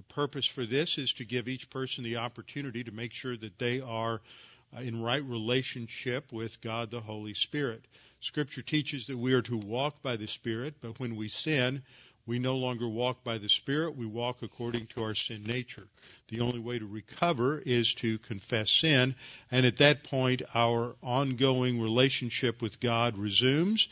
The purpose for this is to give each person the opportunity to make sure that they are uh, in right relationship with God the Holy Spirit. Scripture teaches that we are to walk by the Spirit, but when we sin, we no longer walk by the Spirit, we walk according to our sin nature. The only way to recover is to confess sin, and at that point, our ongoing relationship with God resumes.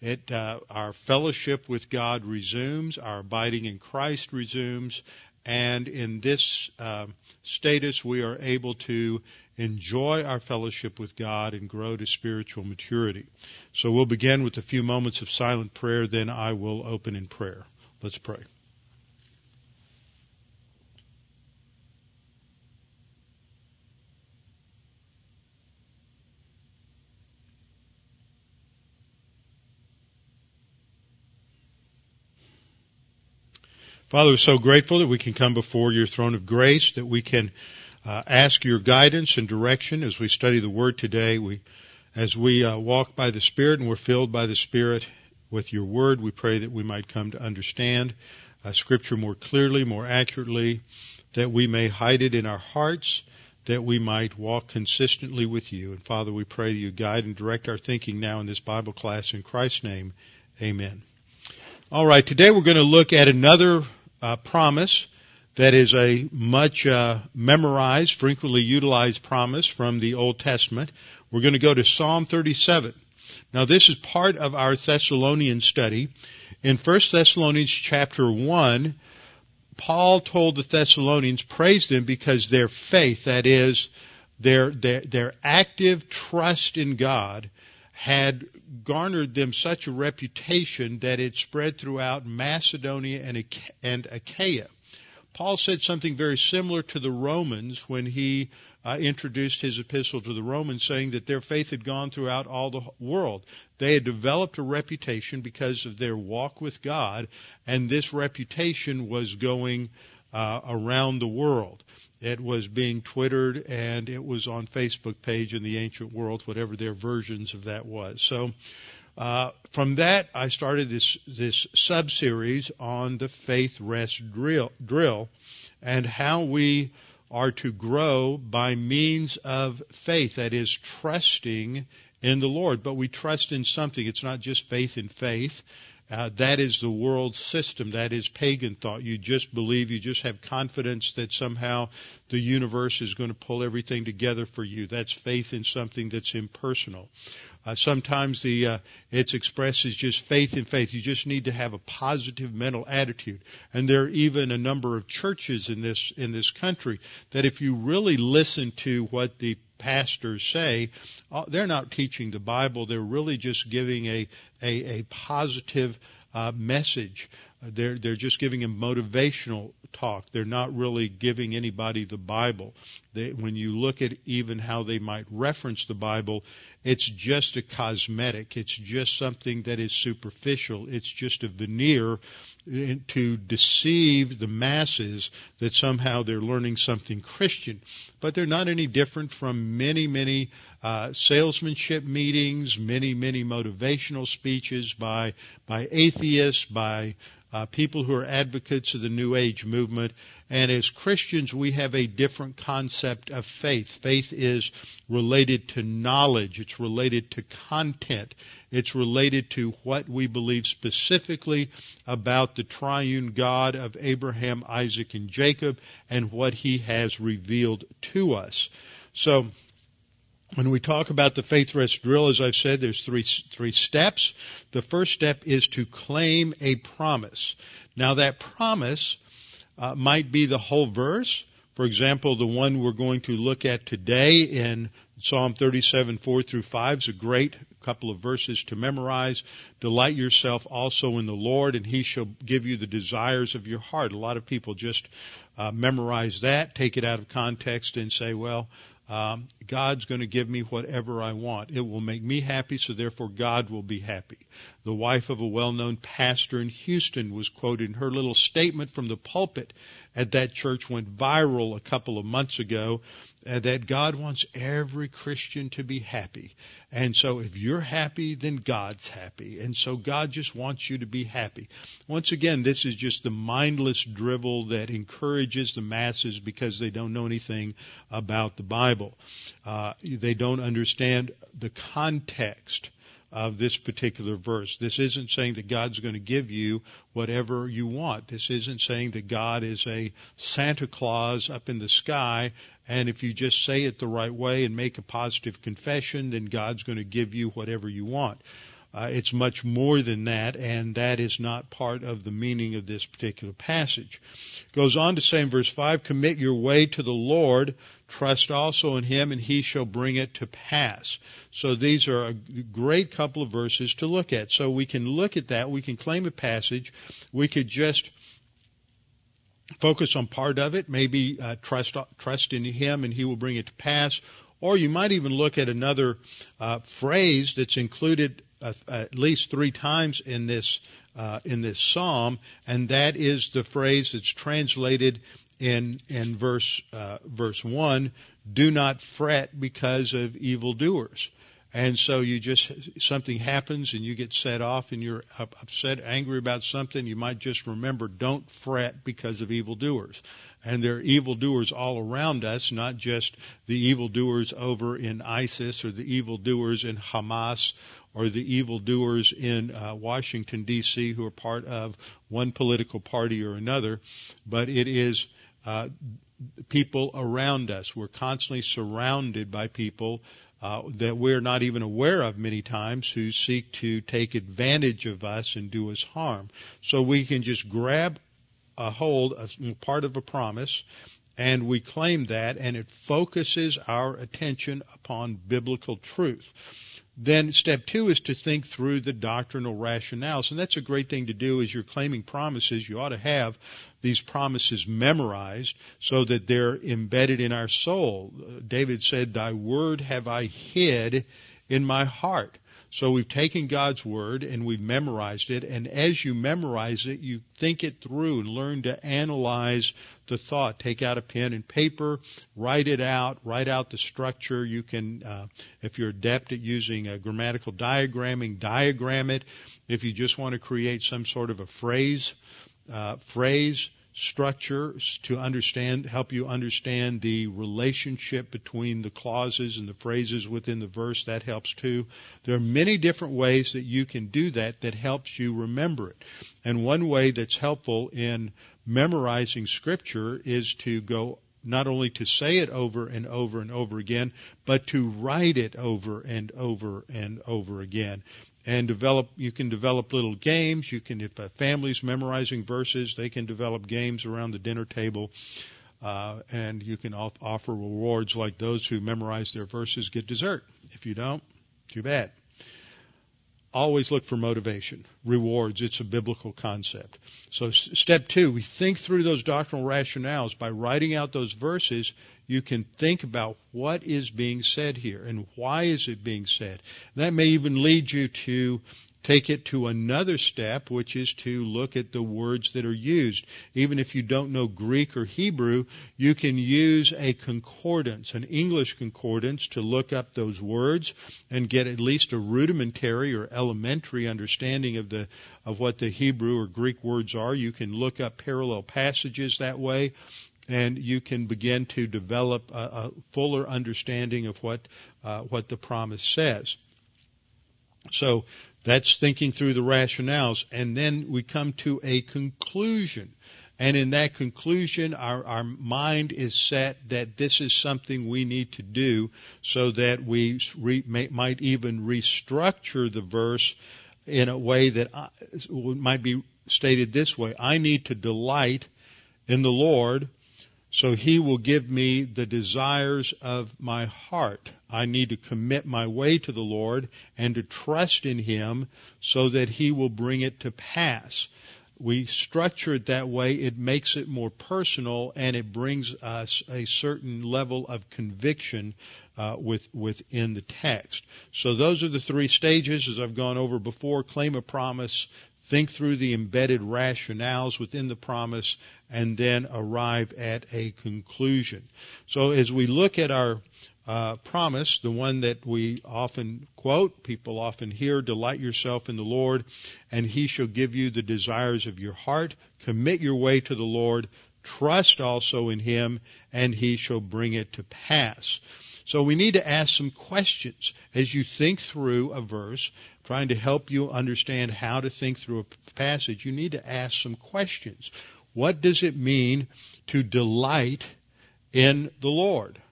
It, uh, our fellowship with God resumes, our abiding in Christ resumes, and in this uh, status, we are able to enjoy our fellowship with God and grow to spiritual maturity. So we'll begin with a few moments of silent prayer, then I will open in prayer. Let's pray. Father, we're so grateful that we can come before your throne of grace, that we can uh, ask your guidance and direction as we study the Word today. We, as we uh, walk by the Spirit and we're filled by the Spirit with your Word, we pray that we might come to understand uh, Scripture more clearly, more accurately, that we may hide it in our hearts, that we might walk consistently with you. And Father, we pray that you guide and direct our thinking now in this Bible class in Christ's name. Amen. All right, today we're going to look at another uh, promise that is a much uh, memorized, frequently utilized promise from the Old Testament. We're going to go to Psalm 37. Now this is part of our Thessalonian study. In 1 Thessalonians chapter 1, Paul told the Thessalonians, praise them because their faith, that is, their, their, their active trust in God, had garnered them such a reputation that it spread throughout Macedonia and, and Achaia. Paul said something very similar to the Romans when he uh, introduced his epistle to the Romans, saying that their faith had gone throughout all the world. They had developed a reputation because of their walk with God, and this reputation was going uh, around the world. It was being twittered and it was on Facebook page in the ancient world, whatever their versions of that was. So uh, from that, I started this this sub series on the faith rest drill, drill and how we are to grow by means of faith, that is trusting in the Lord. But we trust in something. It's not just faith in faith. Uh, that is the world system. That is pagan thought. You just believe, you just have confidence that somehow the universe is going to pull everything together for you. That's faith in something that's impersonal. Uh, sometimes the uh, it's expressed as just faith in faith. You just need to have a positive mental attitude. And there are even a number of churches in this in this country that if you really listen to what the pastors say, uh, they're not teaching the Bible. They're really just giving a a, a positive uh, message. They're they're just giving a motivational talk. They're not really giving anybody the Bible. They, when you look at even how they might reference the Bible, it's just a cosmetic. It's just something that is superficial. It's just a veneer to deceive the masses that somehow they're learning something Christian. But they're not any different from many, many uh, salesmanship meetings, many, many motivational speeches by by atheists, by uh, people who are advocates of the New Age movement. And as Christians, we have a different concept of faith. Faith is related to knowledge. It's related to content. It's related to what we believe specifically about the triune God of Abraham, Isaac, and Jacob and what he has revealed to us. So, When we talk about the faith rest drill, as I've said, there's three, three steps. The first step is to claim a promise. Now that promise uh, might be the whole verse. For example, the one we're going to look at today in Psalm 37, 4 through 5 is a great couple of verses to memorize. Delight yourself also in the Lord, and He shall give you the desires of your heart. A lot of people just uh, memorize that, take it out of context, and say, well, um, God's going to give me whatever I want. It will make me happy, so therefore God will be happy. The wife of a well-known pastor in Houston was quoted in her little statement from the pulpit at that church went viral a couple of months ago uh, that God wants every Christian to be happy. And so if you're happy, then God's happy. And so God just wants you to be happy. Once again, this is just the mindless drivel that encourages the masses because they don't know anything about the Bible. Uh, they don't understand the context of this particular verse. This isn't saying that God's going to give you whatever you want. This isn't saying that God is a Santa Claus up in the sky and if you just say it the right way and make a positive confession, then God's going to give you whatever you want. Uh, it's much more than that, and that is not part of the meaning of this particular passage. It goes on to say in verse 5, commit your way to the Lord, trust also in Him, and He shall bring it to pass. So these are a great couple of verses to look at. So we can look at that, we can claim a passage, we could just focus on part of it, maybe uh, trust trust in Him and He will bring it to pass. Or you might even look at another uh, phrase that's included uh, at least three times in this uh, in this psalm, and that is the phrase that's translated in in verse uh, verse one: "Do not fret because of evildoers." And so you just, something happens and you get set off and you're upset, angry about something. You might just remember, don't fret because of evildoers. And there are evildoers all around us, not just the evildoers over in ISIS or the evildoers in Hamas or the evildoers in uh, Washington D.C. who are part of one political party or another, but it is uh, people around us. We're constantly surrounded by people uh, that we're not even aware of many times who seek to take advantage of us and do us harm. So we can just grab a hold of part of a promise and we claim that and it focuses our attention upon biblical truth. Then step two is to think through the doctrinal rationales. And that's a great thing to do as you're claiming promises. You ought to have these promises memorized so that they're embedded in our soul. David said, Thy word have I hid in my heart. So we've taken God's word and we've memorized it, and as you memorize it, you think it through and learn to analyze the thought. Take out a pen and paper, write it out, write out the structure. You can, uh, if you're adept at using a grammatical diagramming, diagram it. If you just want to create some sort of a phrase, uh, phrase, structure to understand, help you understand the relationship between the clauses and the phrases within the verse. That helps too. There are many different ways that you can do that that helps you remember it. And one way that's helpful in memorizing scripture is to go not only to say it over and over and over again, but to write it over and over and over again. And develop you can develop little games. You can if a family's memorizing verses they can develop games around the dinner table uh, and you can offer rewards like those who memorize their verses get dessert. If you don't too bad always look for motivation rewards. It's a biblical concept. So step two we think through those doctrinal rationales. By writing out those verses you can think about what is being said here and why is it being said. That may even lead you to take it to another step, which is to look at the words that are used. Even if you don't know Greek or Hebrew, you can use a concordance, an English concordance, to look up those words and get at least a rudimentary or elementary understanding of the of what the Hebrew or Greek words are. You can look up parallel passages that way and you can begin to develop a, a fuller understanding of what uh, what the promise says. So that's thinking through the rationales, and then we come to a conclusion. And in that conclusion, our, our mind is set that this is something we need to do so that we re, may, might even restructure the verse in a way that I, might be stated this way. I need to delight in the Lord so he will give me the desires of my heart. I need to commit my way to the Lord and to trust in him so that he will bring it to pass. We structure it that way, it makes it more personal and it brings us a certain level of conviction uh, with, within the text. So those are the three stages as I've gone over before. Claim a promise, think through the embedded rationales within the promise, and then arrive at a conclusion. So as we look at our uh, promise, the one that we often quote, people often hear, delight yourself in the Lord, and he shall give you the desires of your heart. Commit your way to the Lord. Trust also in him, and he shall bring it to pass. So we need to ask some questions as you think through a verse, trying to help you understand how to think through a passage. You need to ask some questions. What does it mean to delight in the Lord?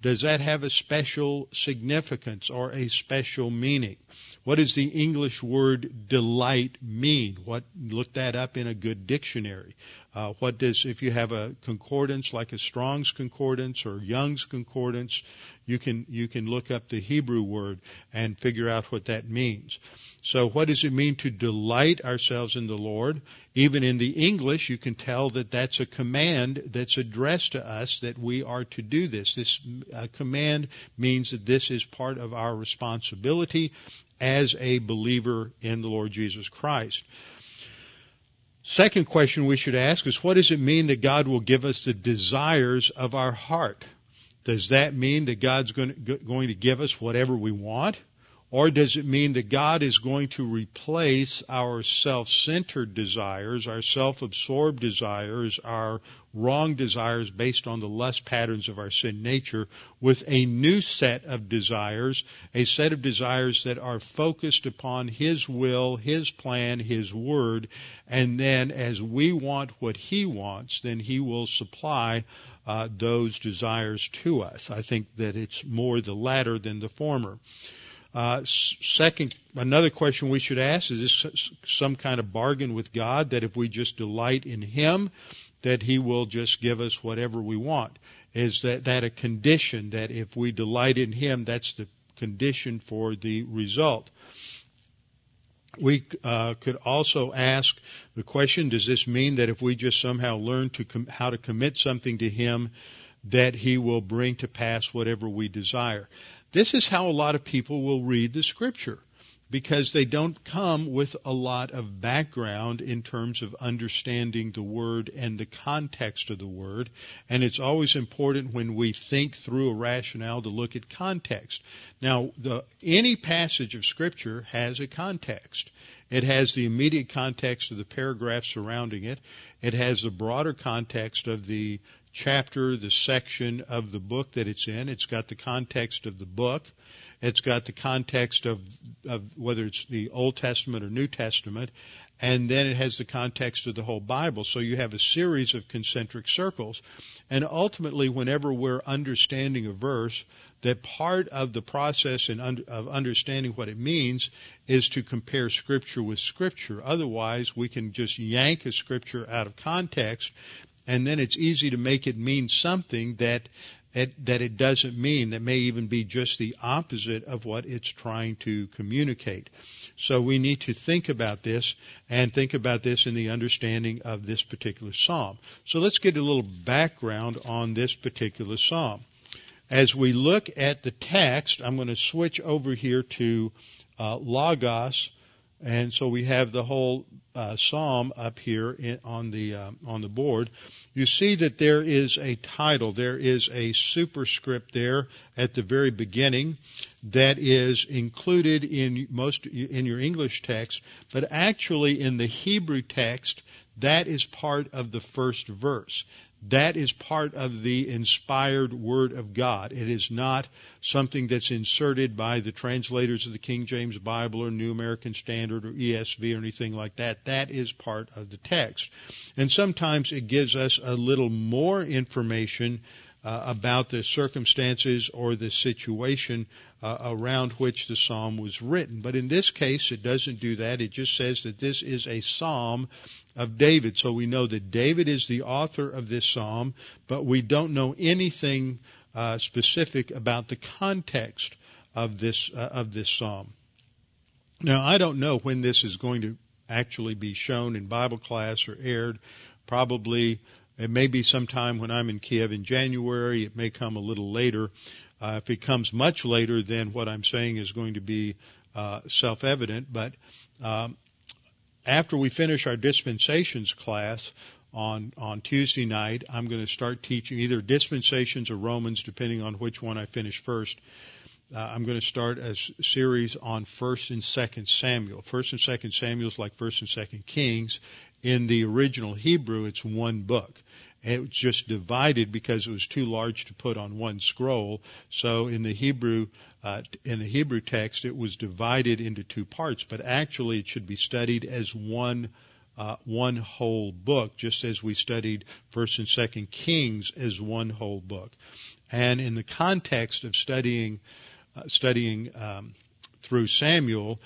Does that have a special significance or a special meaning? What does the English word delight mean? What look that up in a good dictionary. Uh, what does if you have a concordance like a Strong's concordance or Young's concordance, you can you can look up the Hebrew word and figure out what that means. So what does it mean to delight ourselves in the Lord? Even in the English, you can tell that that's a command that's addressed to us that we are to do this. This uh, command means that this is part of our responsibility as a believer in the Lord Jesus Christ. Second question we should ask is what does it mean that God will give us the desires of our heart? Does that mean that God's going to, give us whatever we want? Or does it mean that God is going to replace our self-centered desires, our self-absorbed desires, our wrong desires based on the lust patterns of our sin nature with a new set of desires, a set of desires that are focused upon His will, His plan, His word, and then as we want what He wants, then He will supply uh, those desires to us. I think that it's more the latter than the former. Uh, second, another question we should ask is this some kind of bargain with God that if we just delight in Him, that He will just give us whatever we want? Is that, that a condition that if we delight in Him, that's the condition for the result? We uh, could also ask the question: Does this mean that if we just somehow learn to com- how to commit something to Him, that He will bring to pass whatever we desire? This is how a lot of people will read the Scripture because they don't come with a lot of background in terms of understanding the word and the context of the word. And it's always important when we think through a rationale to look at context. Now, the, any passage of scripture has a context. It has the immediate context of the paragraph surrounding it. It has the broader context of the chapter, the section of the book that it's in. It's got the context of the book. It's got the context of, of whether it's the Old Testament or New Testament, and then it has the context of the whole Bible. So you have a series of concentric circles. And ultimately, whenever we're understanding a verse, that part of the process in of understanding what it means is to compare scripture with scripture. Otherwise, we can just yank a scripture out of context and then it's easy to make it mean something that it, that it doesn't mean that may even be just the opposite of what it's trying to communicate. So we need to think about this and think about this in the understanding of this particular psalm. So let's get a little background on this particular psalm. As we look at the text, I'm going to switch over here to uh, Logos and so we have the whole uh, psalm up here in, on the uh, on the board. You see that there is a title, there is a superscript there at the very beginning that is included in most in your English text, but actually in the Hebrew text that is part of the first verse. That is part of the inspired Word of God. It is not something that's inserted by the translators of the King James Bible or New American Standard or ESV or anything like that. That is part of the text. And sometimes it gives us a little more information uh, about the circumstances or the situation uh, around which the psalm was written. But in this case, it doesn't do that. It just says that this is a psalm of David. So we know that David is the author of this psalm, but we don't know anything uh, specific about the context of this uh, of this psalm. Now I don't know when this is going to actually be shown in Bible class or aired. Probably it may be sometime when I'm in Kiev in January. It may come a little later. Uh, if it comes much later, then what I'm saying is going to be uh, self-evident. But um, after we finish our dispensations class on on Tuesday night, I'm going to start teaching either dispensations or Romans, depending on which one I finish first. Uh, I'm going to start a series on First and Second Samuel. First and Second Samuel is like First and Second Kings. In the original Hebrew, it's one book. It was just divided because it was too large to put on one scroll. So in the Hebrew, uh, in the Hebrew text, it was divided into two parts, but actually it should be studied as one uh, one whole book, just as we studied First and Second Kings as one whole book. And in the context of studying uh, studying um, through Samuel,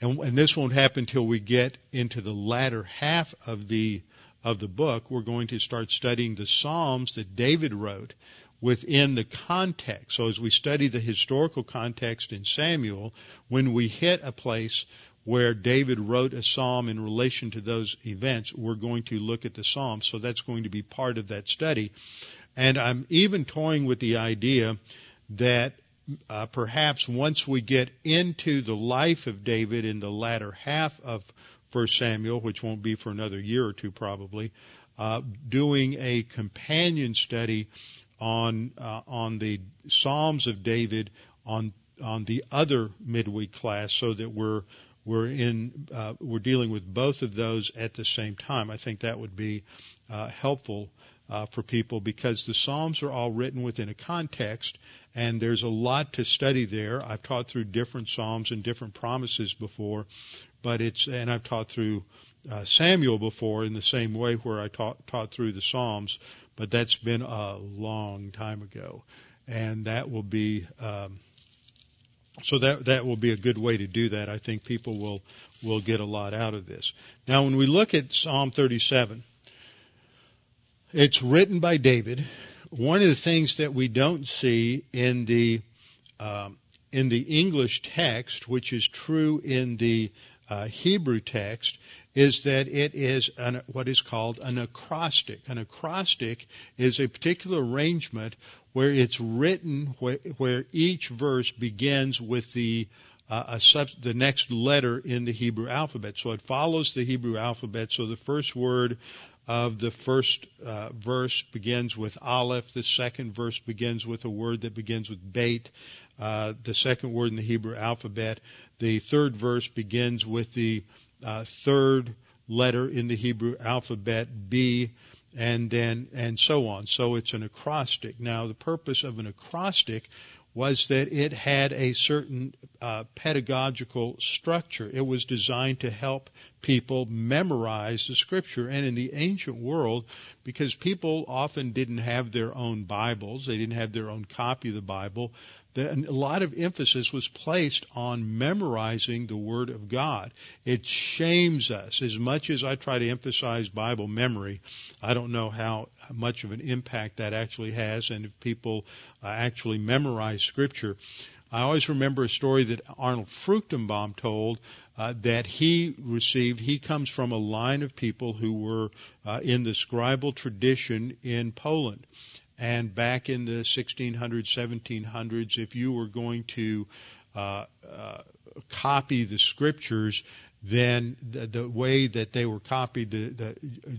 and, and this won't happen until we get into the latter half of the of the book, we're going to start studying the Psalms that David wrote within the context. So as we study the historical context in Samuel, when we hit a place where David wrote a psalm in relation to those events, we're going to look at the psalms. So that's going to be part of that study. And I'm even toying with the idea that uh, perhaps once we get into the life of David in the latter half of First Samuel, which won't be for another year or two probably, uh, doing a companion study on uh, on the Psalms of David on on the other midweek class, so that we're we're in uh, we're dealing with both of those at the same time. I think that would be uh, helpful uh, for people because the Psalms are all written within a context, and there's a lot to study there. I've taught through different Psalms and different promises before, but it's and I've taught through uh, Samuel before in the same way where I taught taught through the Psalms, but that's been a long time ago, and that will be um, so that that will be a good way to do that. I think people will will get a lot out of this. Now, when we look at Psalm 37, it's written by David. One of the things that we don't see in the um, in the English text, which is true in the uh, Hebrew text is that it is an, what is called an acrostic. An acrostic is a particular arrangement where it's written where, where each verse begins with the uh, sub, the next letter in the Hebrew alphabet. So it follows the Hebrew alphabet. So the first word of the first uh, verse begins with Aleph. The second verse begins with a word that begins with Beit. Uh, the second word in the Hebrew alphabet. The third verse begins with the uh, third letter in the Hebrew alphabet, B, and then and so on. So it's an acrostic. Now the purpose of an acrostic was that it had a certain uh, pedagogical structure. It was designed to help people memorize the scripture. And in the ancient world, because people often didn't have their own Bibles, they didn't have their own copy of the Bible, a lot of emphasis was placed on memorizing the Word of God. It shames us. As much as I try to emphasize Bible memory, I don't know how much of an impact that actually has and if people uh, actually memorize Scripture. I always remember a story that Arnold Fruchtenbaum told uh, that he received. He comes from a line of people who were uh, in the scribal tradition in Poland. And back in the 1600s, 1700s, if you were going to uh, uh, copy the scriptures, then the, the, way that they were copied, the, the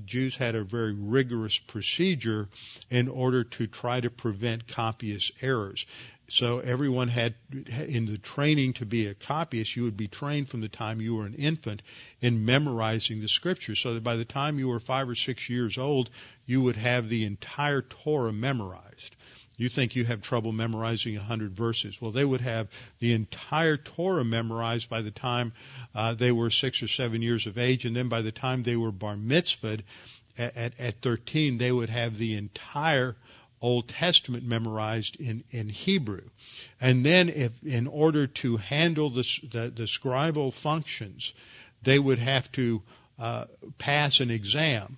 Jews had a very rigorous procedure in order to try to prevent copyist errors. So everyone had in the training to be a copyist, you would be trained from the time you were an infant in memorizing the scriptures, so that by the time you were five or six years old, you would have the entire Torah memorized. You think you have trouble memorizing a hundred verses. Well, they would have the entire Torah memorized by the time uh, they were six or seven years of age, and then by the time they were bar mitzvahed at, at, at 13, they would have the entire Old Testament memorized in, in Hebrew. And then if, in order to handle the, the, the scribal functions, they would have to uh, pass an exam.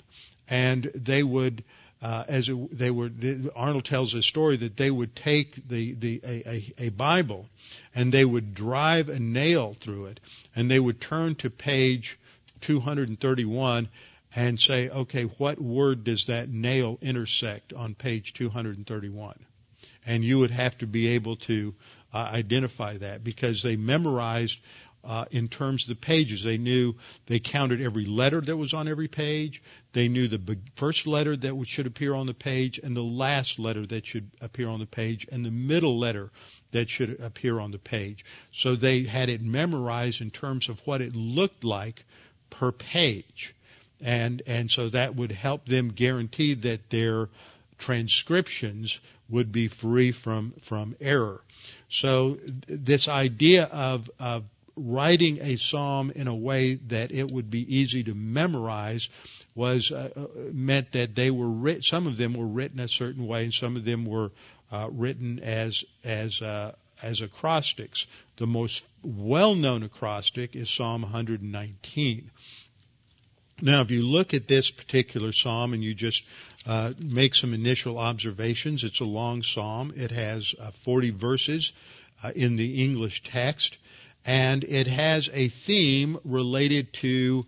And they would, uh, as it, they were, the, Arnold tells a story that they would take the, the, a, a, a Bible and they would drive a nail through it and they would turn to page 231 and say, okay, what word does that nail intersect on page 231? And you would have to be able to uh, identify that because they memorized uh, in terms of the pages. They knew they counted every letter that was on every page. They knew the first letter that should appear on the page and the last letter that should appear on the page and the middle letter that should appear on the page. So they had it memorized in terms of what it looked like per page and and so that would help them guarantee that their transcriptions would be free from from error. So this idea of of writing a psalm in a way that it would be easy to memorize was uh, uh meant that they were writ- some of them were written a certain way and some of them were uh, written as as uh, as acrostics. The most well-known acrostic is Psalm 119. Now, if you look at this particular psalm and you just uh, make some initial observations, it's a long psalm. It has uh, 40 verses uh, in the English text, and it has a theme related to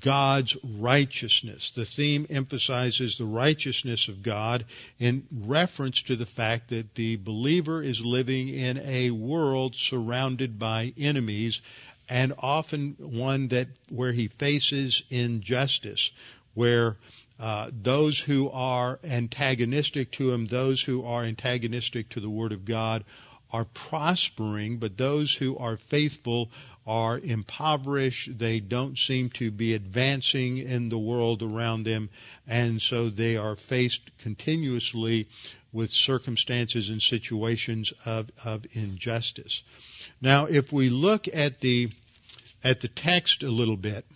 God's righteousness. The theme emphasizes the righteousness of God in reference to the fact that the believer is living in a world surrounded by enemies and often one that where he faces injustice, where uh, those who are antagonistic to him, those who are antagonistic to the Word of God, are prospering, but those who are faithful are impoverished. They don't seem to be advancing in the world around them, and so they are faced continuously with circumstances and situations of, of injustice. Now, if we look at the at the text a little bit,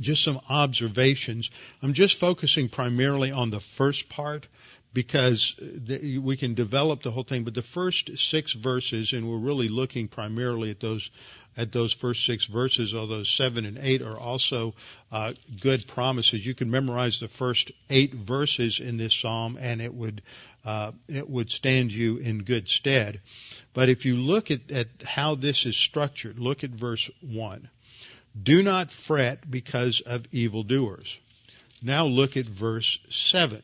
just some observations. I'm just focusing primarily on the first part because we can develop the whole thing. But the first six verses, and we're really looking primarily at those at those first six verses, although seven and eight are also uh, good promises. You can memorize the first eight verses in this psalm, and it would uh, it would stand you in good stead. But if you look at, at how this is structured, look at verse one. Do not fret because of evildoers. Now look at verse seven.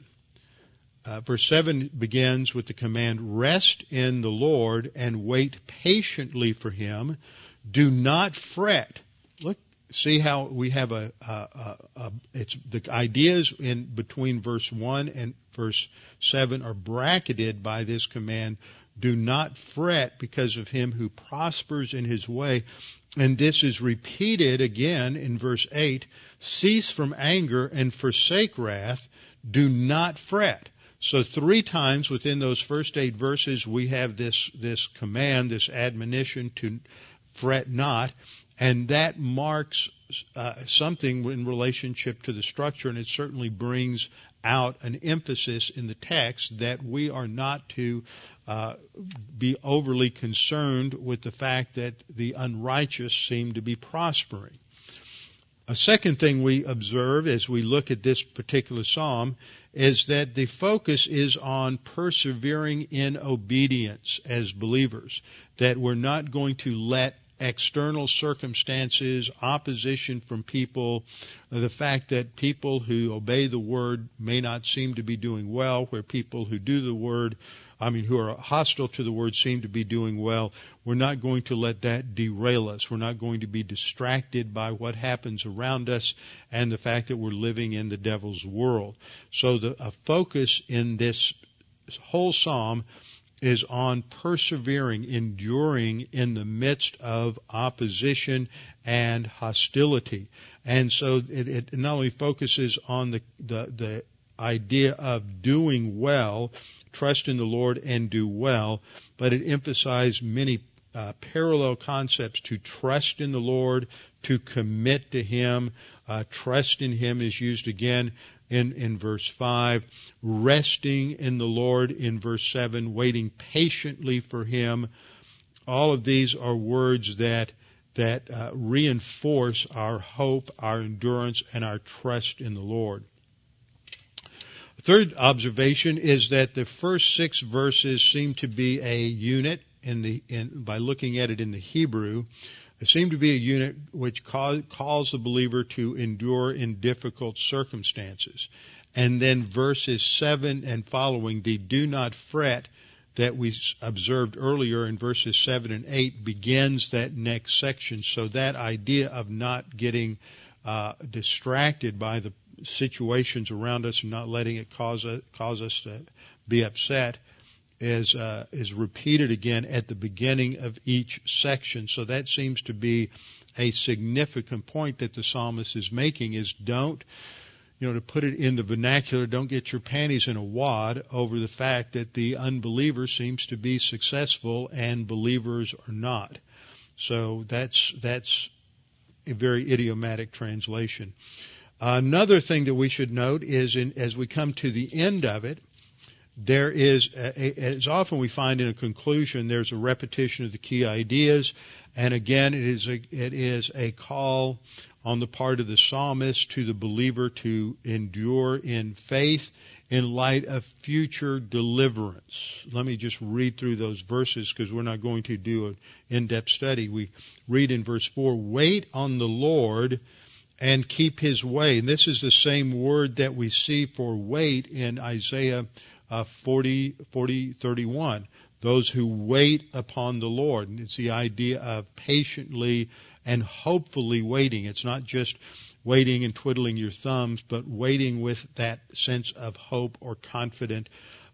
Uh, verse 7 begins with the command, rest in the Lord and wait patiently for him. Do not fret. Look, see how we have a, a, a, a, it's the ideas in between verse 1 and verse 7 are bracketed by this command do not fret because of him who prospers in his way. And this is repeated again in verse 8 cease from anger and forsake wrath. Do not fret. So three times within those first eight verses we have this this command this admonition to fret not. And that marks uh, something in relationship to the structure, and it certainly brings out an emphasis in the text that we are not to uh, be overly concerned with the fact that the unrighteous seem to be prospering. A second thing we observe as we look at this particular psalm is that the focus is on persevering in obedience as believers, that we're not going to let external circumstances, opposition from people, the fact that people who obey the word may not seem to be doing well, where people who do the word, I mean, who are hostile to the word seem to be doing well. We're not going to let that derail us. We're not going to be distracted by what happens around us and the fact that we're living in the devil's world. So the a focus in this whole psalm is on persevering, enduring in the midst of opposition and hostility. And so it, it not only focuses on the, the, the idea of doing well, trust in the Lord and do well, but it emphasized many uh, parallel concepts to trust in the Lord, to commit to Him. Uh, trust in Him is used again in, in verse 5. Resting in the Lord in verse 7. Waiting patiently for Him. All of these are words that that uh, reinforce our hope, our endurance, and our trust in the Lord. third observation is that the first six verses seem to be a unit in the in, by looking at it in the Hebrew. It seemed to be a unit which call, calls the believer to endure in difficult circumstances. And then verses 7 and following, the do not fret that we observed earlier in verses 7 and 8 begins that next section. So that idea of not getting uh, distracted by the situations around us and not letting it cause, cause us to be upset is uh, is repeated again at the beginning of each section. So that seems to be a significant point that the psalmist is making is don't you know to put it in the vernacular don't get your panties in a wad over the fact that the unbeliever seems to be successful and believers are not. So that's that's a very idiomatic translation. Another thing that we should note is in, as we come to the end of it, there is, uh, as often we find in a conclusion, there's a repetition of the key ideas, and again, it is a, it is a call on the part of the psalmist to the believer to endure in faith in light of future deliverance. Let me just read through those verses because we're not going to do an in-depth study. We read in verse 4, wait on the Lord and keep his way. And this is the same word that we see for wait in Isaiah uh, 40, 40, 31. Those who wait upon the Lord. And it's the idea of patiently and hopefully waiting. It's not just waiting and twiddling your thumbs, but waiting with that sense of hope or confident,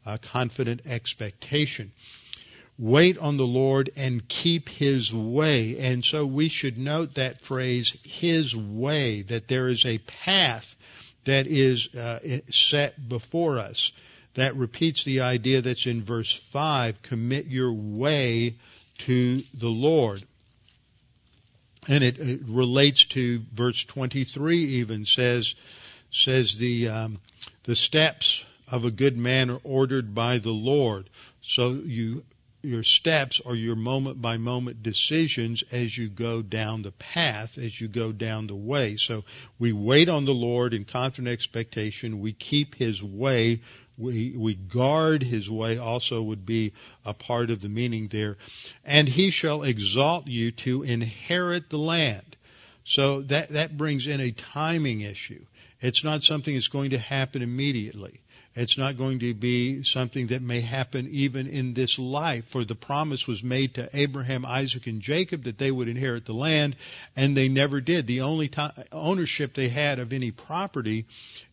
uh, confident expectation. Wait on the Lord and keep His way. And so we should note that phrase, His way, that there is a path that is uh, set before us that repeats the idea that's in verse 5 commit your way to the Lord. And it, it relates to verse 23 even says, says the, um, the steps of a good man are ordered by the Lord. So you, your steps are your moment by moment decisions as you go down the path, as you go down the way. So we wait on the Lord in confident expectation. We keep His way we, we guard his way also would be a part of the meaning there. And he shall exalt you to inherit the land. So that, that brings in a timing issue. It's not something that's going to happen immediately. It's not going to be something that may happen even in this life, for the promise was made to Abraham, Isaac, and Jacob that they would inherit the land, and they never did. The only ownership they had of any property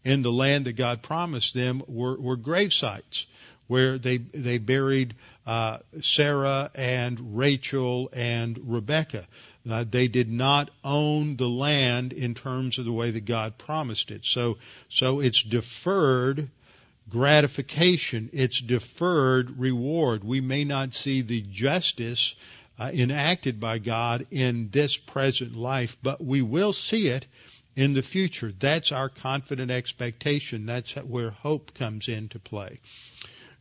in the land that God promised them were, were grave sites where they they buried uh, Sarah and Rachel and Rebecca. Uh, they did not own the land in terms of the way that God promised it. So so it's deferred gratification, it's deferred reward. We may not see the justice uh, enacted by God in this present life, but we will see it in the future. That's our confident expectation. That's where hope comes into play.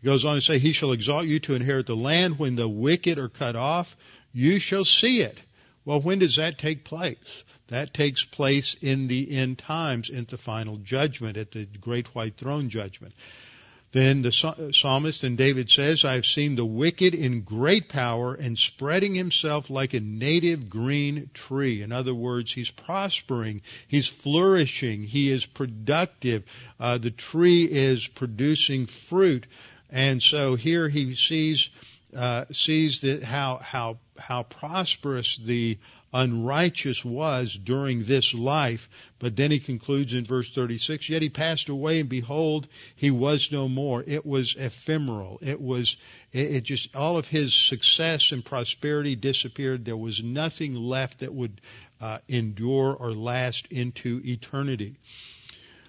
He goes on to say, He shall exalt you to inherit the land when the wicked are cut off. You shall see it. Well, when does that take place? That takes place in the end times, in the final judgment, at the great white throne judgment. Then the psalmist and David says, I have seen the wicked in great power and spreading himself like a native green tree. In other words, he's prospering, he's flourishing, he is productive, uh, the tree is producing fruit. And so here he sees, uh, sees that how, how, how prosperous the unrighteous was during this life. But then he concludes in verse 36, yet he passed away and behold, he was no more. It was ephemeral. It was, it, it just, all of his success and prosperity disappeared. There was nothing left that would uh, endure or last into eternity.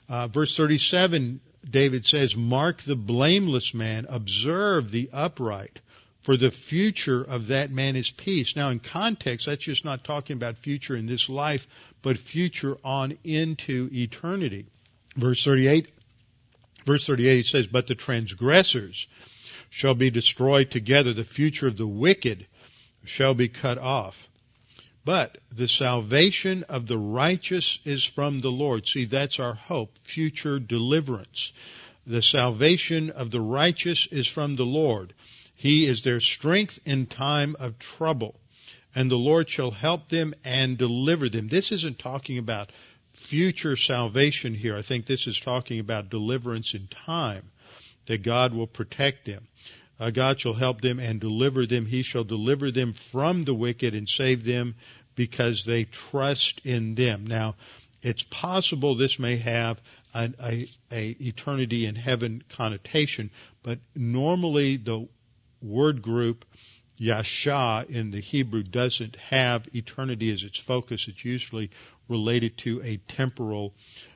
Uh, verse 37, David says, mark the blameless man, observe the upright for the future of that man is peace. Now, in context, that's just not talking about future in this life, but future on into eternity. Verse 38, verse 38 says, But the transgressors shall be destroyed together, the future of the wicked shall be cut off. But the salvation of the righteous is from the Lord. See, that's our hope, future deliverance. The salvation of the righteous is from the Lord. He is their strength in time of trouble, and the Lord shall help them and deliver them. This isn't talking about future salvation here. I think this is talking about deliverance in time, that God will protect them. Uh, God shall help them and deliver them. He shall deliver them from the wicked and save them because they trust in them. Now, it's possible this may have an a, a eternity in heaven connotation, but normally the word group yasha in the Hebrew doesn't have eternity as its focus. It's usually related to a temporal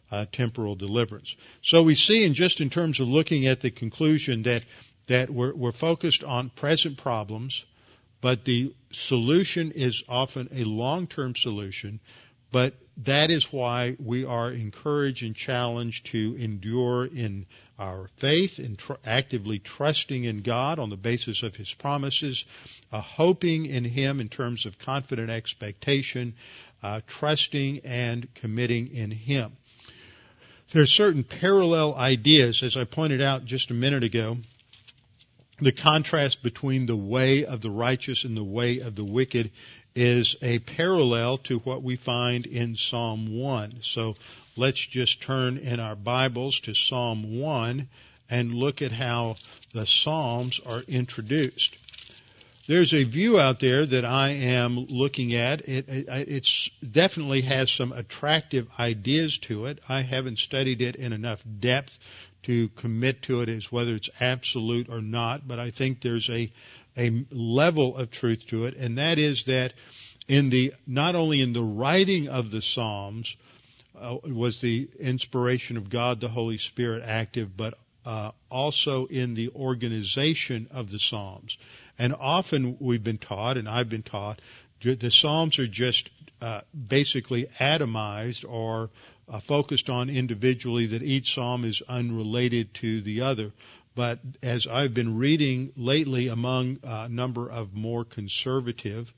uh, temporal deliverance. So we see, in just in terms of looking at the conclusion, that that we're, we're focused on present problems, but the solution is often a long-term solution. But that is why we are encouraged and challenged to endure in our faith and tr- actively trusting in God on the basis of His promises, uh, hoping in Him in terms of confident expectation, uh, trusting and committing in Him. There are certain parallel ideas, as I pointed out just a minute ago. The contrast between the way of the righteous and the way of the wicked is a parallel to what we find in Psalm 1. So let's just turn in our Bibles to Psalm 1 and look at how the Psalms are introduced. There's a view out there that I am looking at. It, it definitely has some attractive ideas to it. I haven't studied it in enough depth to commit to it as whether it's absolute or not, but I think there's a a level of truth to it, and that is that in the not only in the writing of the Psalms uh, was the inspiration of God the Holy Spirit active, but uh, also in the organization of the Psalms. And often we've been taught, and I've been taught, the Psalms are just uh, basically atomized or uh, focused on individually, that each Psalm is unrelated to the other. But as I've been reading lately among a number of more conservative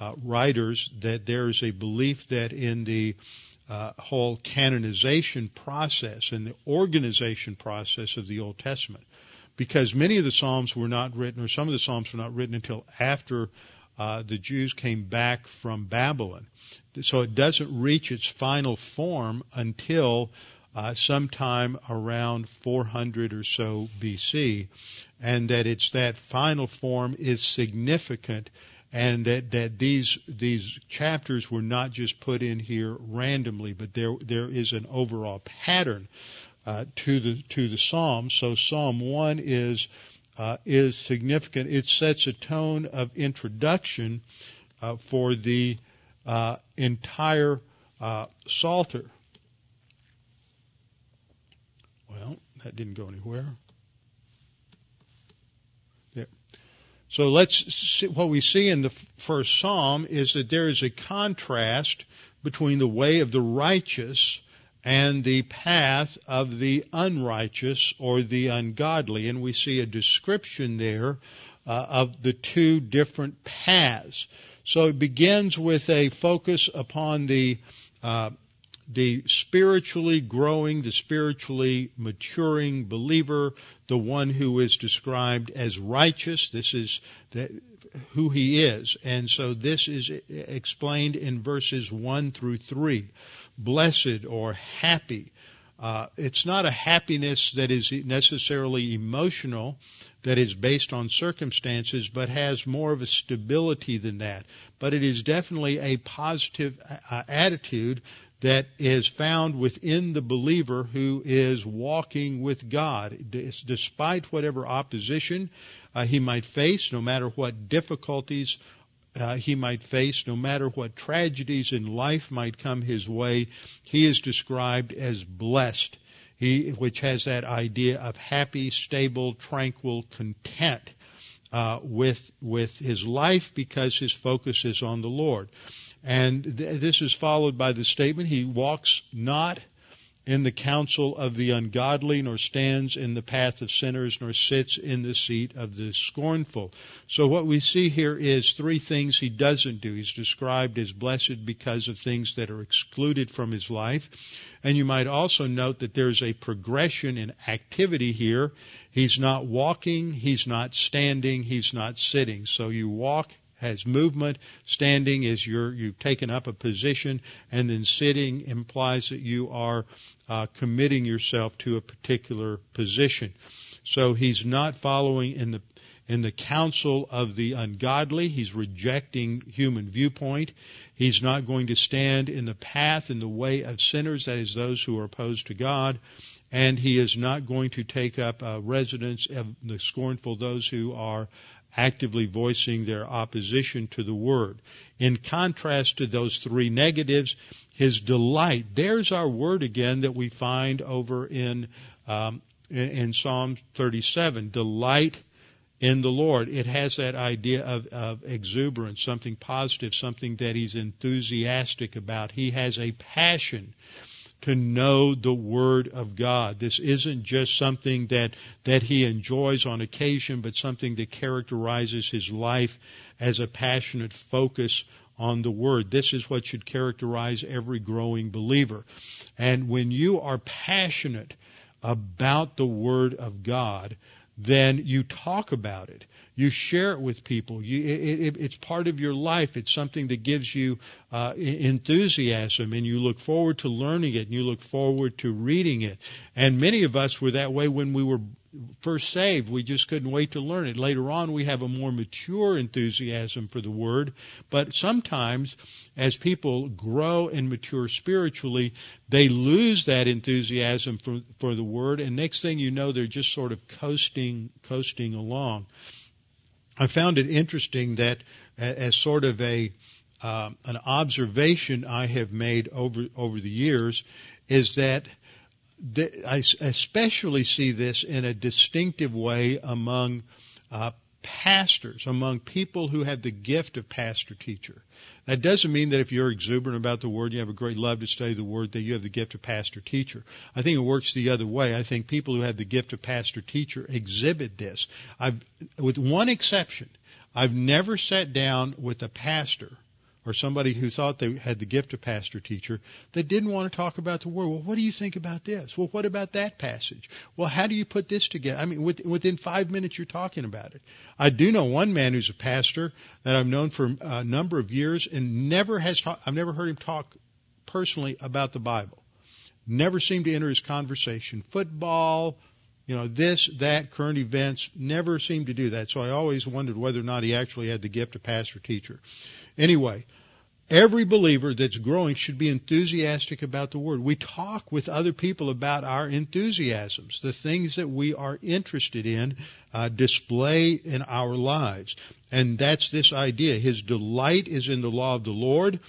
uh, writers, that there's a belief that in the uh, whole canonization process and the organization process of the Old Testament, because many of the Psalms were not written, or some of the Psalms were not written until after uh, the Jews came back from Babylon. So it doesn't reach its final form until uh, sometime around 400 or so BC, and that it's that final form is significant, and that that these these chapters were not just put in here randomly, but there there is an overall pattern uh, to the to the Psalms. So Psalm one is uh, is significant. It sets a tone of introduction uh, for the uh, entire uh, Psalter. Well, that didn't go anywhere. There. So let's see, what we see in the first psalm is that there is a contrast between the way of the righteous and the path of the unrighteous or the ungodly. And we see a description there uh, of the two different paths. So it begins with a focus upon the uh, the spiritually growing, the spiritually maturing believer, the one who is described as righteous. This is the, who he is. And so this is explained in verses 1 through 3. Blessed or happy uh, it's not a happiness that is necessarily emotional, that is based on circumstances, but has more of a stability than that. But it is definitely a positive uh, attitude that is found within the believer who is walking with God, despite whatever opposition uh, he might face, no matter what difficulties uh, he might face, no matter what tragedies in life might come his way, he is described as blessed. He, which has that idea of happy, stable, tranquil, content uh, with with his life because his focus is on the Lord. And th- this is followed by the statement: He walks not in the counsel of the ungodly, nor stands in the path of sinners, nor sits in the seat of the scornful. So what we see here is three things he doesn't do. He's described as blessed because of things that are excluded from his life. And you might also note that there's a progression in activity here. He's not walking, he's not standing, he's not sitting. So you walk, has movement. Standing is you're, you've taken up a position, and then sitting implies that you are uh, committing yourself to a particular position. So he's not following in the in the counsel of the ungodly. He's rejecting human viewpoint. He's not going to stand in the path in the way of sinners, that is, those who are opposed to God. And he is not going to take up a residence of the scornful, those who are actively voicing their opposition to the word. In contrast to those three negatives, his delight. There's our word again that we find over in um, in, in Psalm 37. Delight in the Lord. It has that idea of, of exuberance, something positive, something that he's enthusiastic about. He has a passion to know the Word of God. This isn't just something that, that he enjoys on occasion, but something that characterizes his life as a passionate focus on the Word. This is what should characterize every growing believer. And when you are passionate about the Word of God, then you talk about it. You share it with people. You, it, it, it's part of your life. It's something that gives you uh, enthusiasm, and you look forward to learning it, and you look forward to reading it. And many of us were that way when we were first saved. We just couldn't wait to learn it. Later on, we have a more mature enthusiasm for the Word. But sometimes, as people grow and mature spiritually, they lose that enthusiasm for, for the Word, and next thing you know, they're just sort of coasting, coasting along. I found it interesting that as sort of a uh, an observation I have made over over the years is that I especially see this in a distinctive way among uh, pastors, among people who have the gift of pastor teacher. That doesn't mean that if you're exuberant about the word, you have a great love to study the word, that you have the gift of pastor teacher. I think it works the other way. I think people who have the gift of pastor teacher exhibit this. I've, with one exception, I've never sat down with a pastor or somebody who thought they had the gift of pastor teacher that didn't want to talk about the word. Well, what do you think about this? Well, what about that passage? Well, how do you put this together? I mean, with, within five minutes you're talking about it. I do know one man who's a pastor that I've known for a number of years and never has talk, I've never heard him talk personally about the Bible. Never seemed to enter his conversation. Football, you know, this, that, current events, never seemed to do that. So I always wondered whether or not he actually had the gift of pastor teacher. Anyway, every believer that's growing should be enthusiastic about the Word. We talk with other people about our enthusiasms, the things that we are interested in, uh, display in our lives. And that's this idea. His delight is in the law of the Lord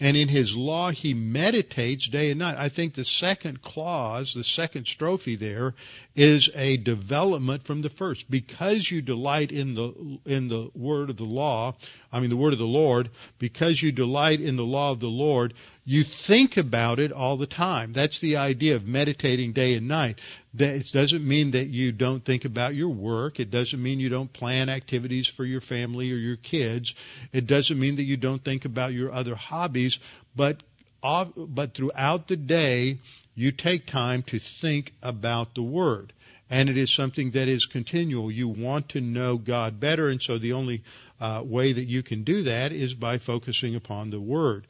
and in his law he meditates day and night. I think the second clause, the second strophe there, is a development from the first. Because you delight in the in the word of the law, I mean the word of the Lord, because you delight in the law of the Lord, you think about it all the time. That's the idea of meditating day and night. That it doesn't mean that you don't think about your work. It doesn't mean you don't plan activities for your family or your kids. It doesn't mean that you don't think about your other hobbies. But but throughout the day, you take time to think about the Word. And it is something that is continual. You want to know God better, and so the only uh, way that you can do that is by focusing upon the Word.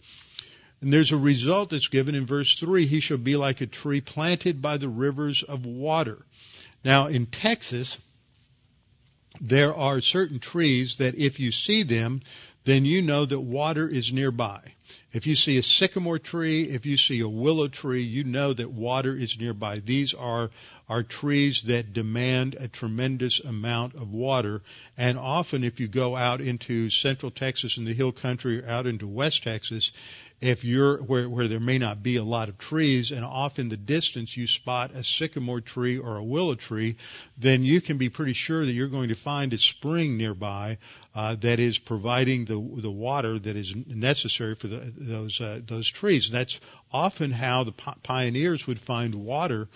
And there's a result that's given in verse 3. He shall be like a tree planted by the rivers of water. Now, in Texas, there are certain trees that if you see them, then you know that water is nearby. If you see a sycamore tree, if you see a willow tree, you know that water is nearby. These are, are trees that demand a tremendous amount of water. And often if you go out into central Texas and the hill country or out into west Texas, if you're where, where there may not be a lot of trees and off in the distance you spot a sycamore tree or a willow tree, then you can be pretty sure that you're going to find a spring nearby uh, that is providing the the water that is necessary for the, those uh, those trees. And that's often how the pioneers would find water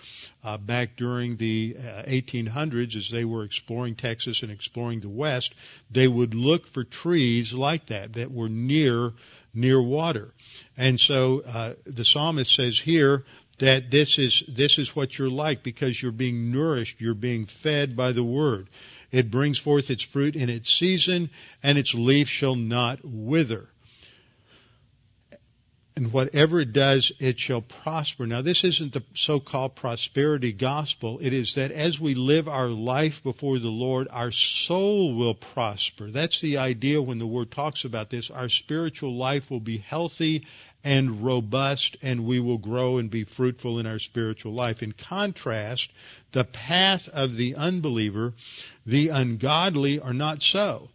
uh, back during the 1800s uh, as they were exploring Texas and exploring the West. They would look for trees like that that were near near water. And so uh, the psalmist says here that this is this is what you're like because you're being nourished, you're being fed by the word. It brings forth its fruit in its season, and its leaf shall not wither and whatever it does, it shall prosper. Now, this isn't the so-called prosperity gospel. It is that as we live our life before the Lord, our soul will prosper. That's the idea when the Word talks about this. Our spiritual life will be healthy and robust, and we will grow and be fruitful in our spiritual life. In contrast, the path of the unbeliever, the ungodly are not so.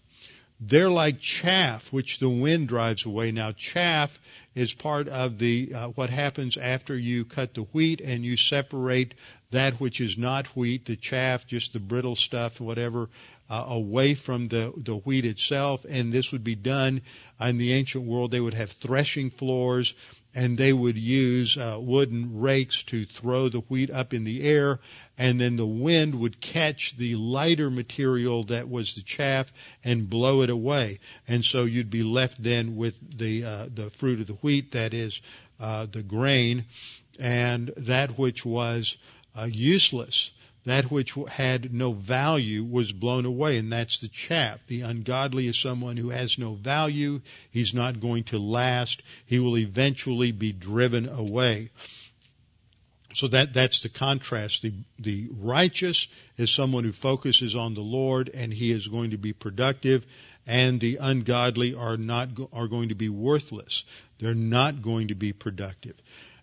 They're like chaff which the wind drives away. Now, chaff is part of the uh, what happens after you cut the wheat and you separate that which is not wheat, the chaff, just the brittle stuff, whatever, uh, away from the the wheat itself. And this would be done in the ancient world. They would have threshing floors and they would use uh, wooden rakes to throw the wheat up in the air, and then the wind would catch the lighter material that was the chaff and blow it away, and so you'd be left then with the uh, the fruit of the wheat, that is uh, the grain, and that which was uh, useless that which had no value was blown away, and that's the chaff. The ungodly is someone who has no value. He's not going to last. He will eventually be driven away. So that, that's the contrast. The, the righteous is someone who focuses on the Lord and he is going to be productive and the ungodly are not, are going to be worthless. They're not going to be productive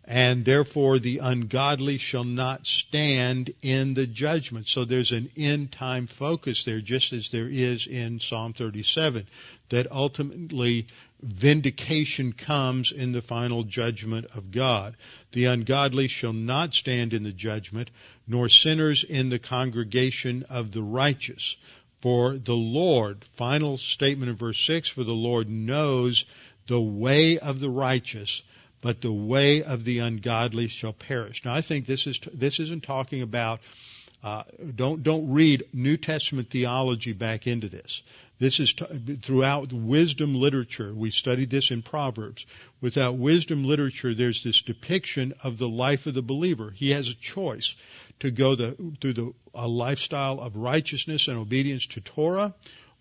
and therefore the ungodly shall not stand in the judgment. So there's an end time focus there, just as there is in Psalm 37, that ultimately vindication comes in the final judgment of God. The ungodly shall not stand in the judgment, nor sinners in the congregation of the righteous. For the Lord, final statement in verse 6, for the Lord knows the way of the righteous, but the way of the ungodly shall perish. Now, I think this is this isn't talking about. Uh, don't don't read New Testament theology back into this. This is t- throughout wisdom literature. We studied this in Proverbs. Without wisdom literature, there's this depiction of the life of the believer. He has a choice to go the, through the a lifestyle of righteousness and obedience to Torah,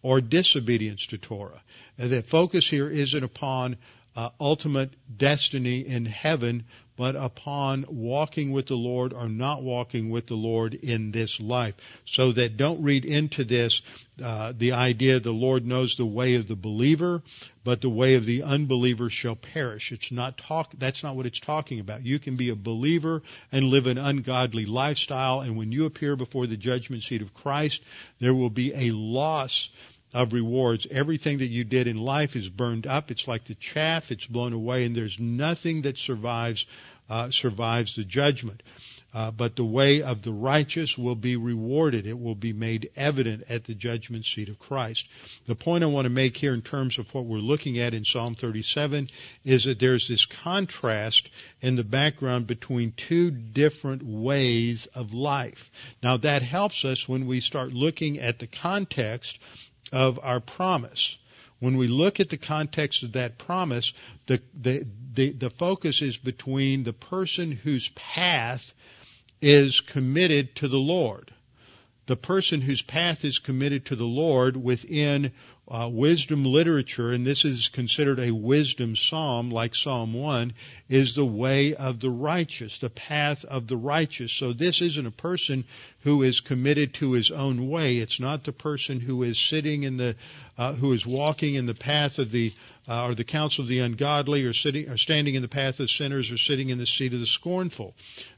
or disobedience to Torah. And the focus here isn't upon uh, ultimate destiny in heaven, but upon walking with the Lord or not walking with the Lord in this life. So that don't read into this uh, the idea the Lord knows the way of the believer, but the way of the unbeliever shall perish. It's not talk. That's not what it's talking about. You can be a believer and live an ungodly lifestyle, and when you appear before the judgment seat of Christ, there will be a loss of rewards. Everything that you did in life is burned up. It's like the chaff. It's blown away, and there's nothing that survives uh, survives the judgment. Uh, but the way of the righteous will be rewarded. It will be made evident at the judgment seat of Christ. The point I want to make here in terms of what we're looking at in Psalm 37 is that there's this contrast in the background between two different ways of life. Now that helps us when we start looking at the context of our promise. When we look at the context of that promise, the, the, the, the focus is between the person whose path is committed to the Lord. The person whose path is committed to the Lord within uh, wisdom literature, and this is considered a wisdom psalm like Psalm 1, is the way of the righteous, the path of the righteous. So this isn't a person who is committed to his own way. It's not the person who is sitting in the, uh, who is walking in the path of the, uh, or the counsel of the ungodly, or sitting, or standing in the path of sinners, or sitting in the seat of the scornful.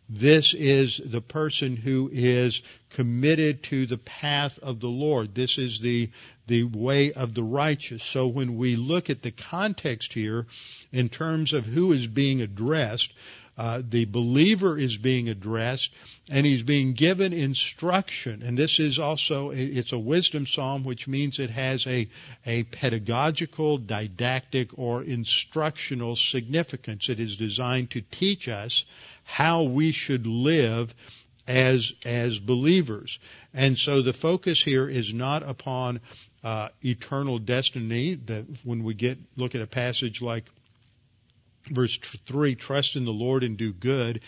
This is the person who is committed to the path of the Lord. This is the, the way of the righteous. So when we look at the context here in terms of who is being addressed, uh, the believer is being addressed and he's being given instruction and this is also it's a wisdom psalm which means it has a a pedagogical didactic or instructional significance it is designed to teach us how we should live as as believers. And so the focus here is not upon uh, eternal destiny. That when we get look at a passage like verse three, trust in the Lord and do good.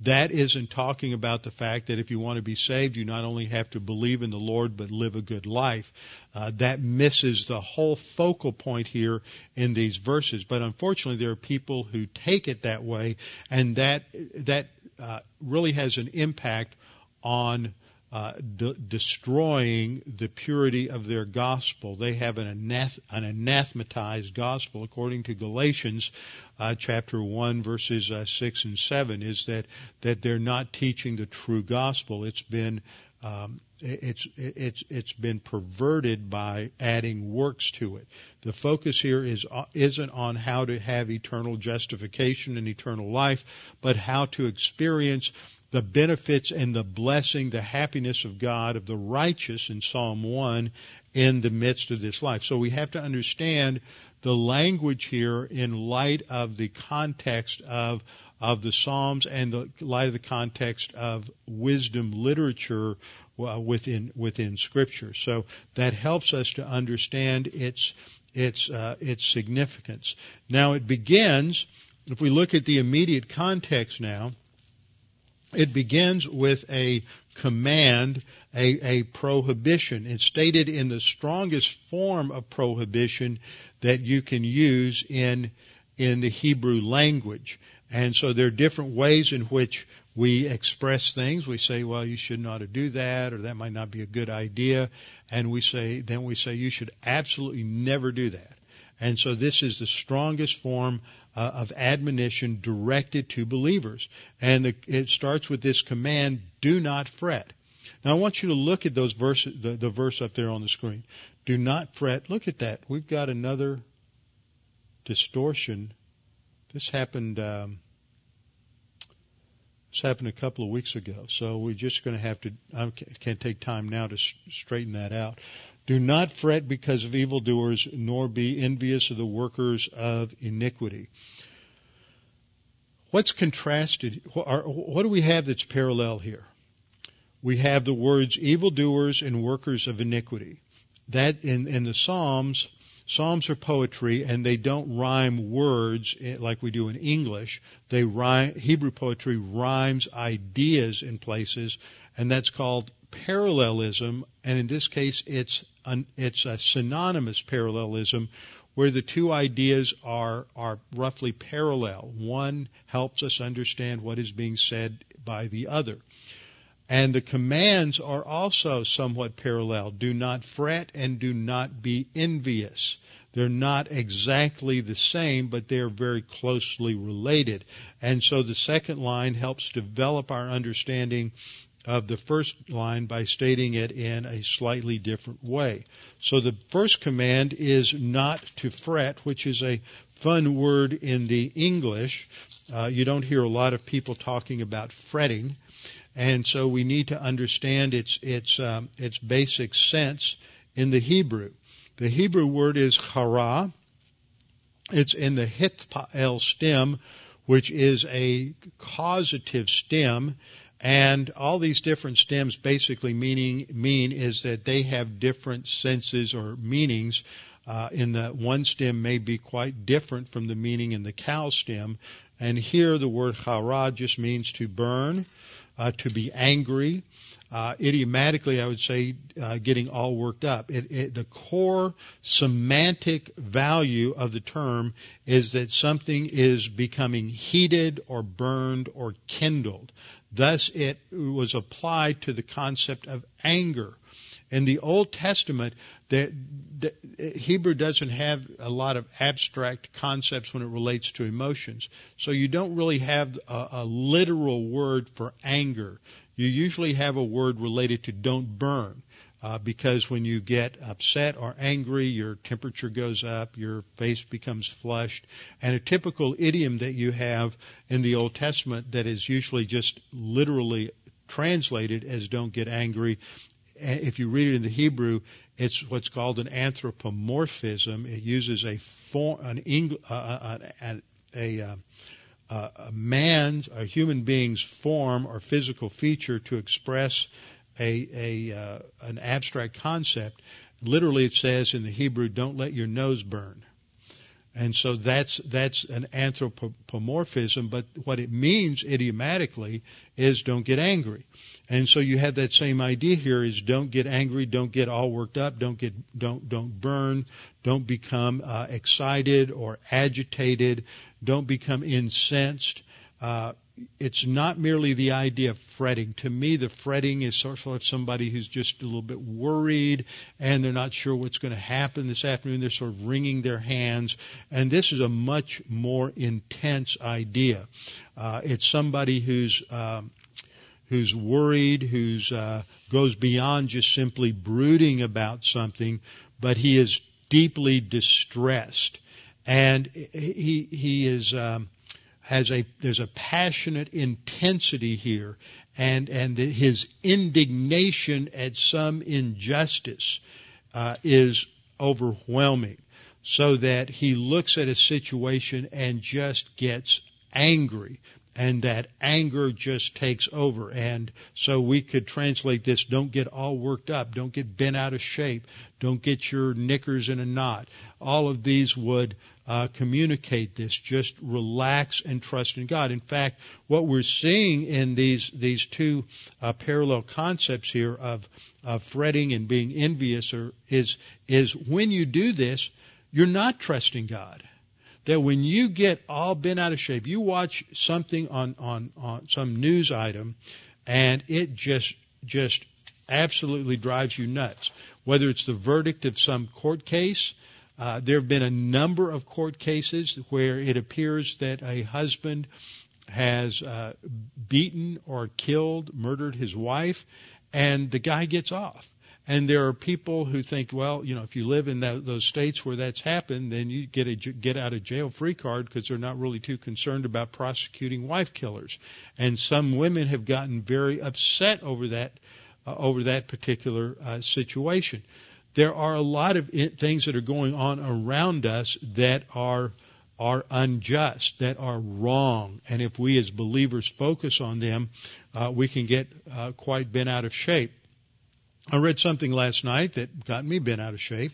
That isn't talking about the fact that if you want to be saved, you not only have to believe in the Lord, but live a good life. Uh, that misses the whole focal point here in these verses. But unfortunately, there are people who take it that way, and that that uh, really has an impact on uh, de- destroying the purity of their gospel. They have an, anath- an anathematized gospel, according to Galatians uh, chapter one, verses uh, six and seven. Is that that they're not teaching the true gospel? It's been um, it's it's it's been perverted by adding works to it. The focus here is uh, isn't on how to have eternal justification and eternal life, but how to experience the benefits and the blessing, the happiness of God, of the righteous in Psalm 1 in the midst of this life. So we have to understand the language here in light of the context of of the Psalms and the light of the context of wisdom literature uh, within within Scripture. So that helps us to understand its its uh, its significance. Now it begins. If we look at the immediate context now, it begins with a command, a, a prohibition. It's stated in the strongest form of prohibition that you can use in in the Hebrew language. And so there are different ways in which we express things. We say, well, you should not do that, or that might not be a good idea. And we say, then we say, you should absolutely never do that. And so this is the strongest form uh, of admonition directed to believers. And the, it starts with this command, do not fret. Now I want you to look at those verses, the, the verse up there on the screen. Do not fret. Look at that. We've got another distortion. This happened, um, this happened a couple of weeks ago. So we're just going to have to, I can't take time now to straighten that out. Do not fret because of evildoers, nor be envious of the workers of iniquity. What's contrasted? What do we have that's parallel here? We have the words evildoers and workers of iniquity. That in, in the Psalms, Psalms are poetry and they don't rhyme words eh, like we do in English. They rhyme, Hebrew poetry rhymes ideas in places and that's called parallelism. And in this case, it's an, it's a synonymous parallelism where the two ideas are, are roughly parallel. One helps us understand what is being said by the other. And the commands are also somewhat parallel. Do not fret and do not be envious. They're not exactly the same, but they're very closely related. And so the second line helps develop our understanding of the first line by stating it in a slightly different way. So the first command is not to fret, which is a fun word in the English. Uh, you don't hear a lot of people talking about fretting, and so we need to understand its its um, its basic sense in the Hebrew. The Hebrew word is chara. It's in the hitpael stem, which is a causative stem and all these different stems basically meaning mean is that they have different senses or meanings. Uh, in the one stem may be quite different from the meaning in the qal stem. And here the word hara just means to burn, uh, to be angry. Uh, idiomatically, I would say, uh, getting all worked up. It, it, the core semantic value of the term is that something is becoming heated or burned or kindled. Thus, it was applied to the concept of anger. In the Old Testament, the, the, Hebrew doesn't have a lot of abstract concepts when it relates to emotions. So you don't really have a, a literal word for anger. You usually have a word related to don't burn. Uh, because when you get upset or angry, your temperature goes up, your face becomes flushed, and a typical idiom that you have in the Old Testament that is usually just literally translated as don't get angry if you read it in the Hebrew, it's what's called an anthropomorphism. It uses a form, an Eng, uh, uh, a, a, uh, uh, a man's, a human being's form or physical feature to express a, a uh, an abstract concept. Literally, it says in the Hebrew, "Don't let your nose burn." And so that's that's an anthropomorphism, but what it means idiomatically is don't get angry. And so you have that same idea here is don't get angry, don't get all worked up, don't get don't don't burn, don't become uh, excited or agitated, don't become incensed. Uh, it's not merely the idea of fretting. To me, the fretting is sort of somebody who's just a little bit worried and they're not sure what's going to happen this afternoon. They're sort of wringing their hands. And this is a much more intense idea. Uh, it's somebody who's, um, who's worried, who's, uh, goes beyond just simply brooding about something, but he is deeply distressed. And he, he is, um, has a there's a passionate intensity here and and the, his indignation at some injustice uh, is overwhelming. So that he looks at a situation and just gets angry and that anger just takes over. And so we could translate this don't get all worked up don't get bent out of shape don't get your knickers in a knot. All of these would uh, communicate this. Just relax and trust in God. In fact, what we're seeing in these these two uh, parallel concepts here of of fretting and being envious are, is is when you do this, you're not trusting God. That when you get all bent out of shape, you watch something on on on some news item, and it just just absolutely drives you nuts. Whether it's the verdict of some court case, uh, there have been a number of court cases where it appears that a husband has uh, beaten or killed, murdered his wife, and the guy gets off. And there are people who think, well, you know, if you live in that, those states where that's happened, then you get a get out of jail free card because they're not really too concerned about prosecuting wife killers. And some women have gotten very upset over that uh, over that particular uh, situation there are a lot of things that are going on around us that are are unjust, that are wrong, and if we as believers focus on them, uh, we can get uh, quite bent out of shape. I read something last night that got me bent out of shape,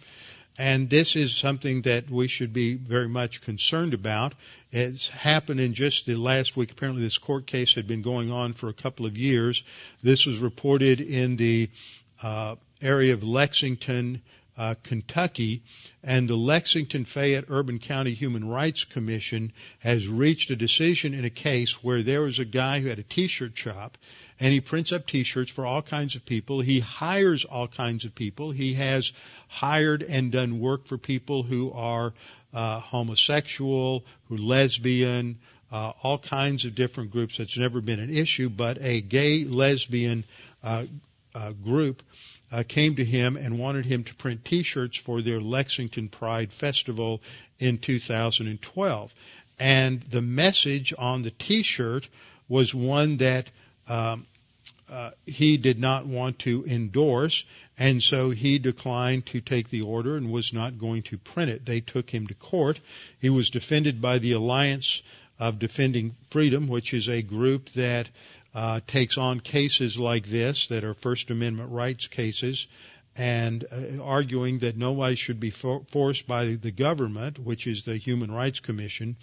and this is something that we should be very much concerned about. It's happened in just the last week. Apparently, this court case had been going on for a couple of years. This was reported in the uh, area of Lexington, uh, Kentucky, and the Lexington Fayette Urban County Human Rights Commission has reached a decision in a case where there was a guy who had a t-shirt shop and he prints up t-shirts for all kinds of people. He hires all kinds of people. He has hired and done work for people who are uh, homosexual, who lesbian, uh, all kinds of different groups. That's never been an issue, but a gay lesbian uh, uh group uh, came to him and wanted him to print T-shirts for their Lexington Pride Festival in 2012. And the message on the T-shirt was one that um, uh, he did not want to endorse, and so he declined to take the order and was not going to print it. They took him to court. He was defended by the Alliance of Defending Freedom, which is a group that uh, takes on cases like this that are First Amendment rights cases and uh, arguing that nobody should be for- forced by the government, which is the Human Rights Commission,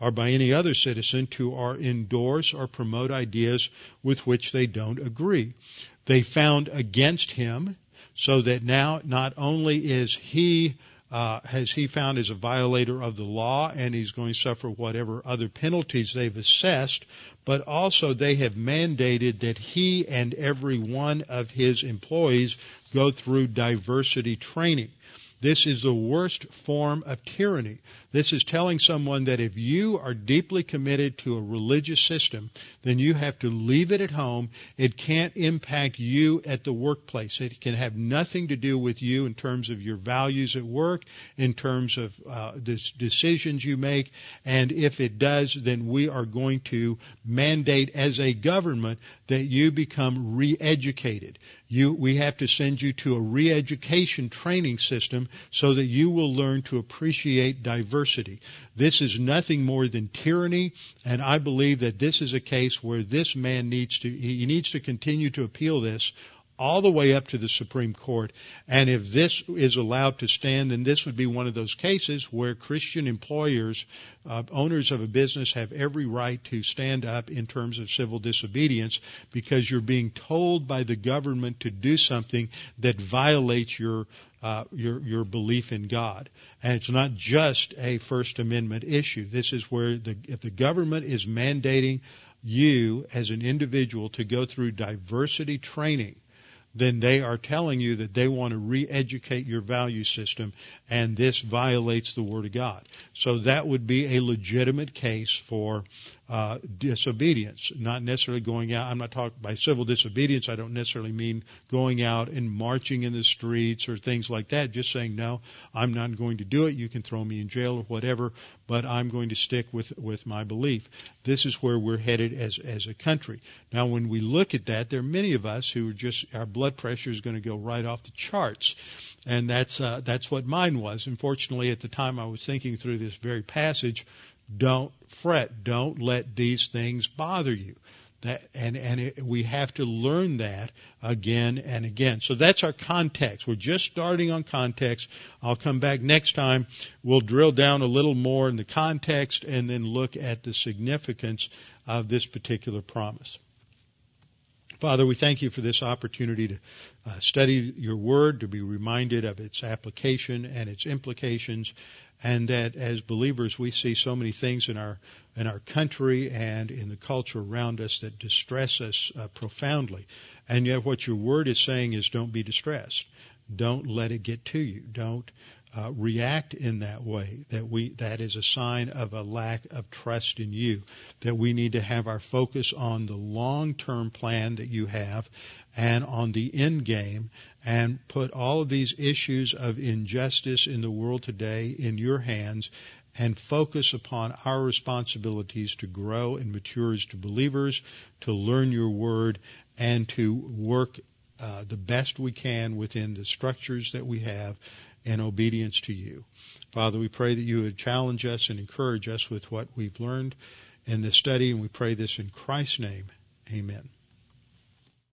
or by any other citizen to or endorse or promote ideas with which they don't agree. they found against him so that now not only is he uh, has he found as a violator of the law and he's going to suffer whatever other penalties they've assessed, but also they have mandated that he and every one of his employees go through diversity training. This is the worst form of tyranny. This is telling someone that if you are deeply committed to a religious system, then you have to leave it at home. It can't impact you at the workplace. It can have nothing to do with you in terms of your values at work, in terms of uh, the decisions you make. And if it does, then we are going to mandate as a government that you become re-educated. You, we have to send you to a re-education training system so that you will learn to appreciate diversity. This is nothing more than tyranny, and I believe that this is a case where this man needs to, he needs to continue to appeal this all the way up to the Supreme Court. And if this is allowed to stand, then this would be one of those cases where Christian employers, uh, owners of a business have every right to stand up in terms of civil disobedience because you're being told by the government to do something that violates your uh, your your belief in God, and it's not just a First Amendment issue. This is where the if the government is mandating you as an individual to go through diversity training then they are telling you that they want to re-educate your value system and this violates the Word of God. So that would be a legitimate case for uh, disobedience, not necessarily going out. I'm not talking by civil disobedience. I don't necessarily mean going out and marching in the streets or things like that. Just saying, no, I'm not going to do it. You can throw me in jail or whatever, but I'm going to stick with with my belief. This is where we're headed as as a country. Now, when we look at that, there are many of us who are just our blood pressure is going to go right off the charts, and that's uh, that's what mine was. Unfortunately, at the time I was thinking through this very passage don't fret. Don't let these things bother you. That, and and it, we have to learn that again and again. So that's our context. We're just starting on context. I'll come back next time. We'll drill down a little more in the context and then look at the significance of this particular promise. Father, we thank you for this opportunity to uh, study your word, to be reminded of its application and its implications, and that as believers we see so many things in our in our country and in the culture around us that distress us uh, profoundly. And yet what your word is saying is don't be distressed. Don't let it get to you. Don't uh, react in that way that we that is a sign of a lack of trust in you that we need to have our focus on the long term plan that you have and on the end game and put all of these issues of injustice in the world today in your hands and focus upon our responsibilities to grow and mature as to believers, to learn your word, and to work uh, the best we can within the structures that we have in obedience to you. Father, we pray that you would challenge us and encourage us with what we've learned in this study, and we pray this in Christ's name. Amen.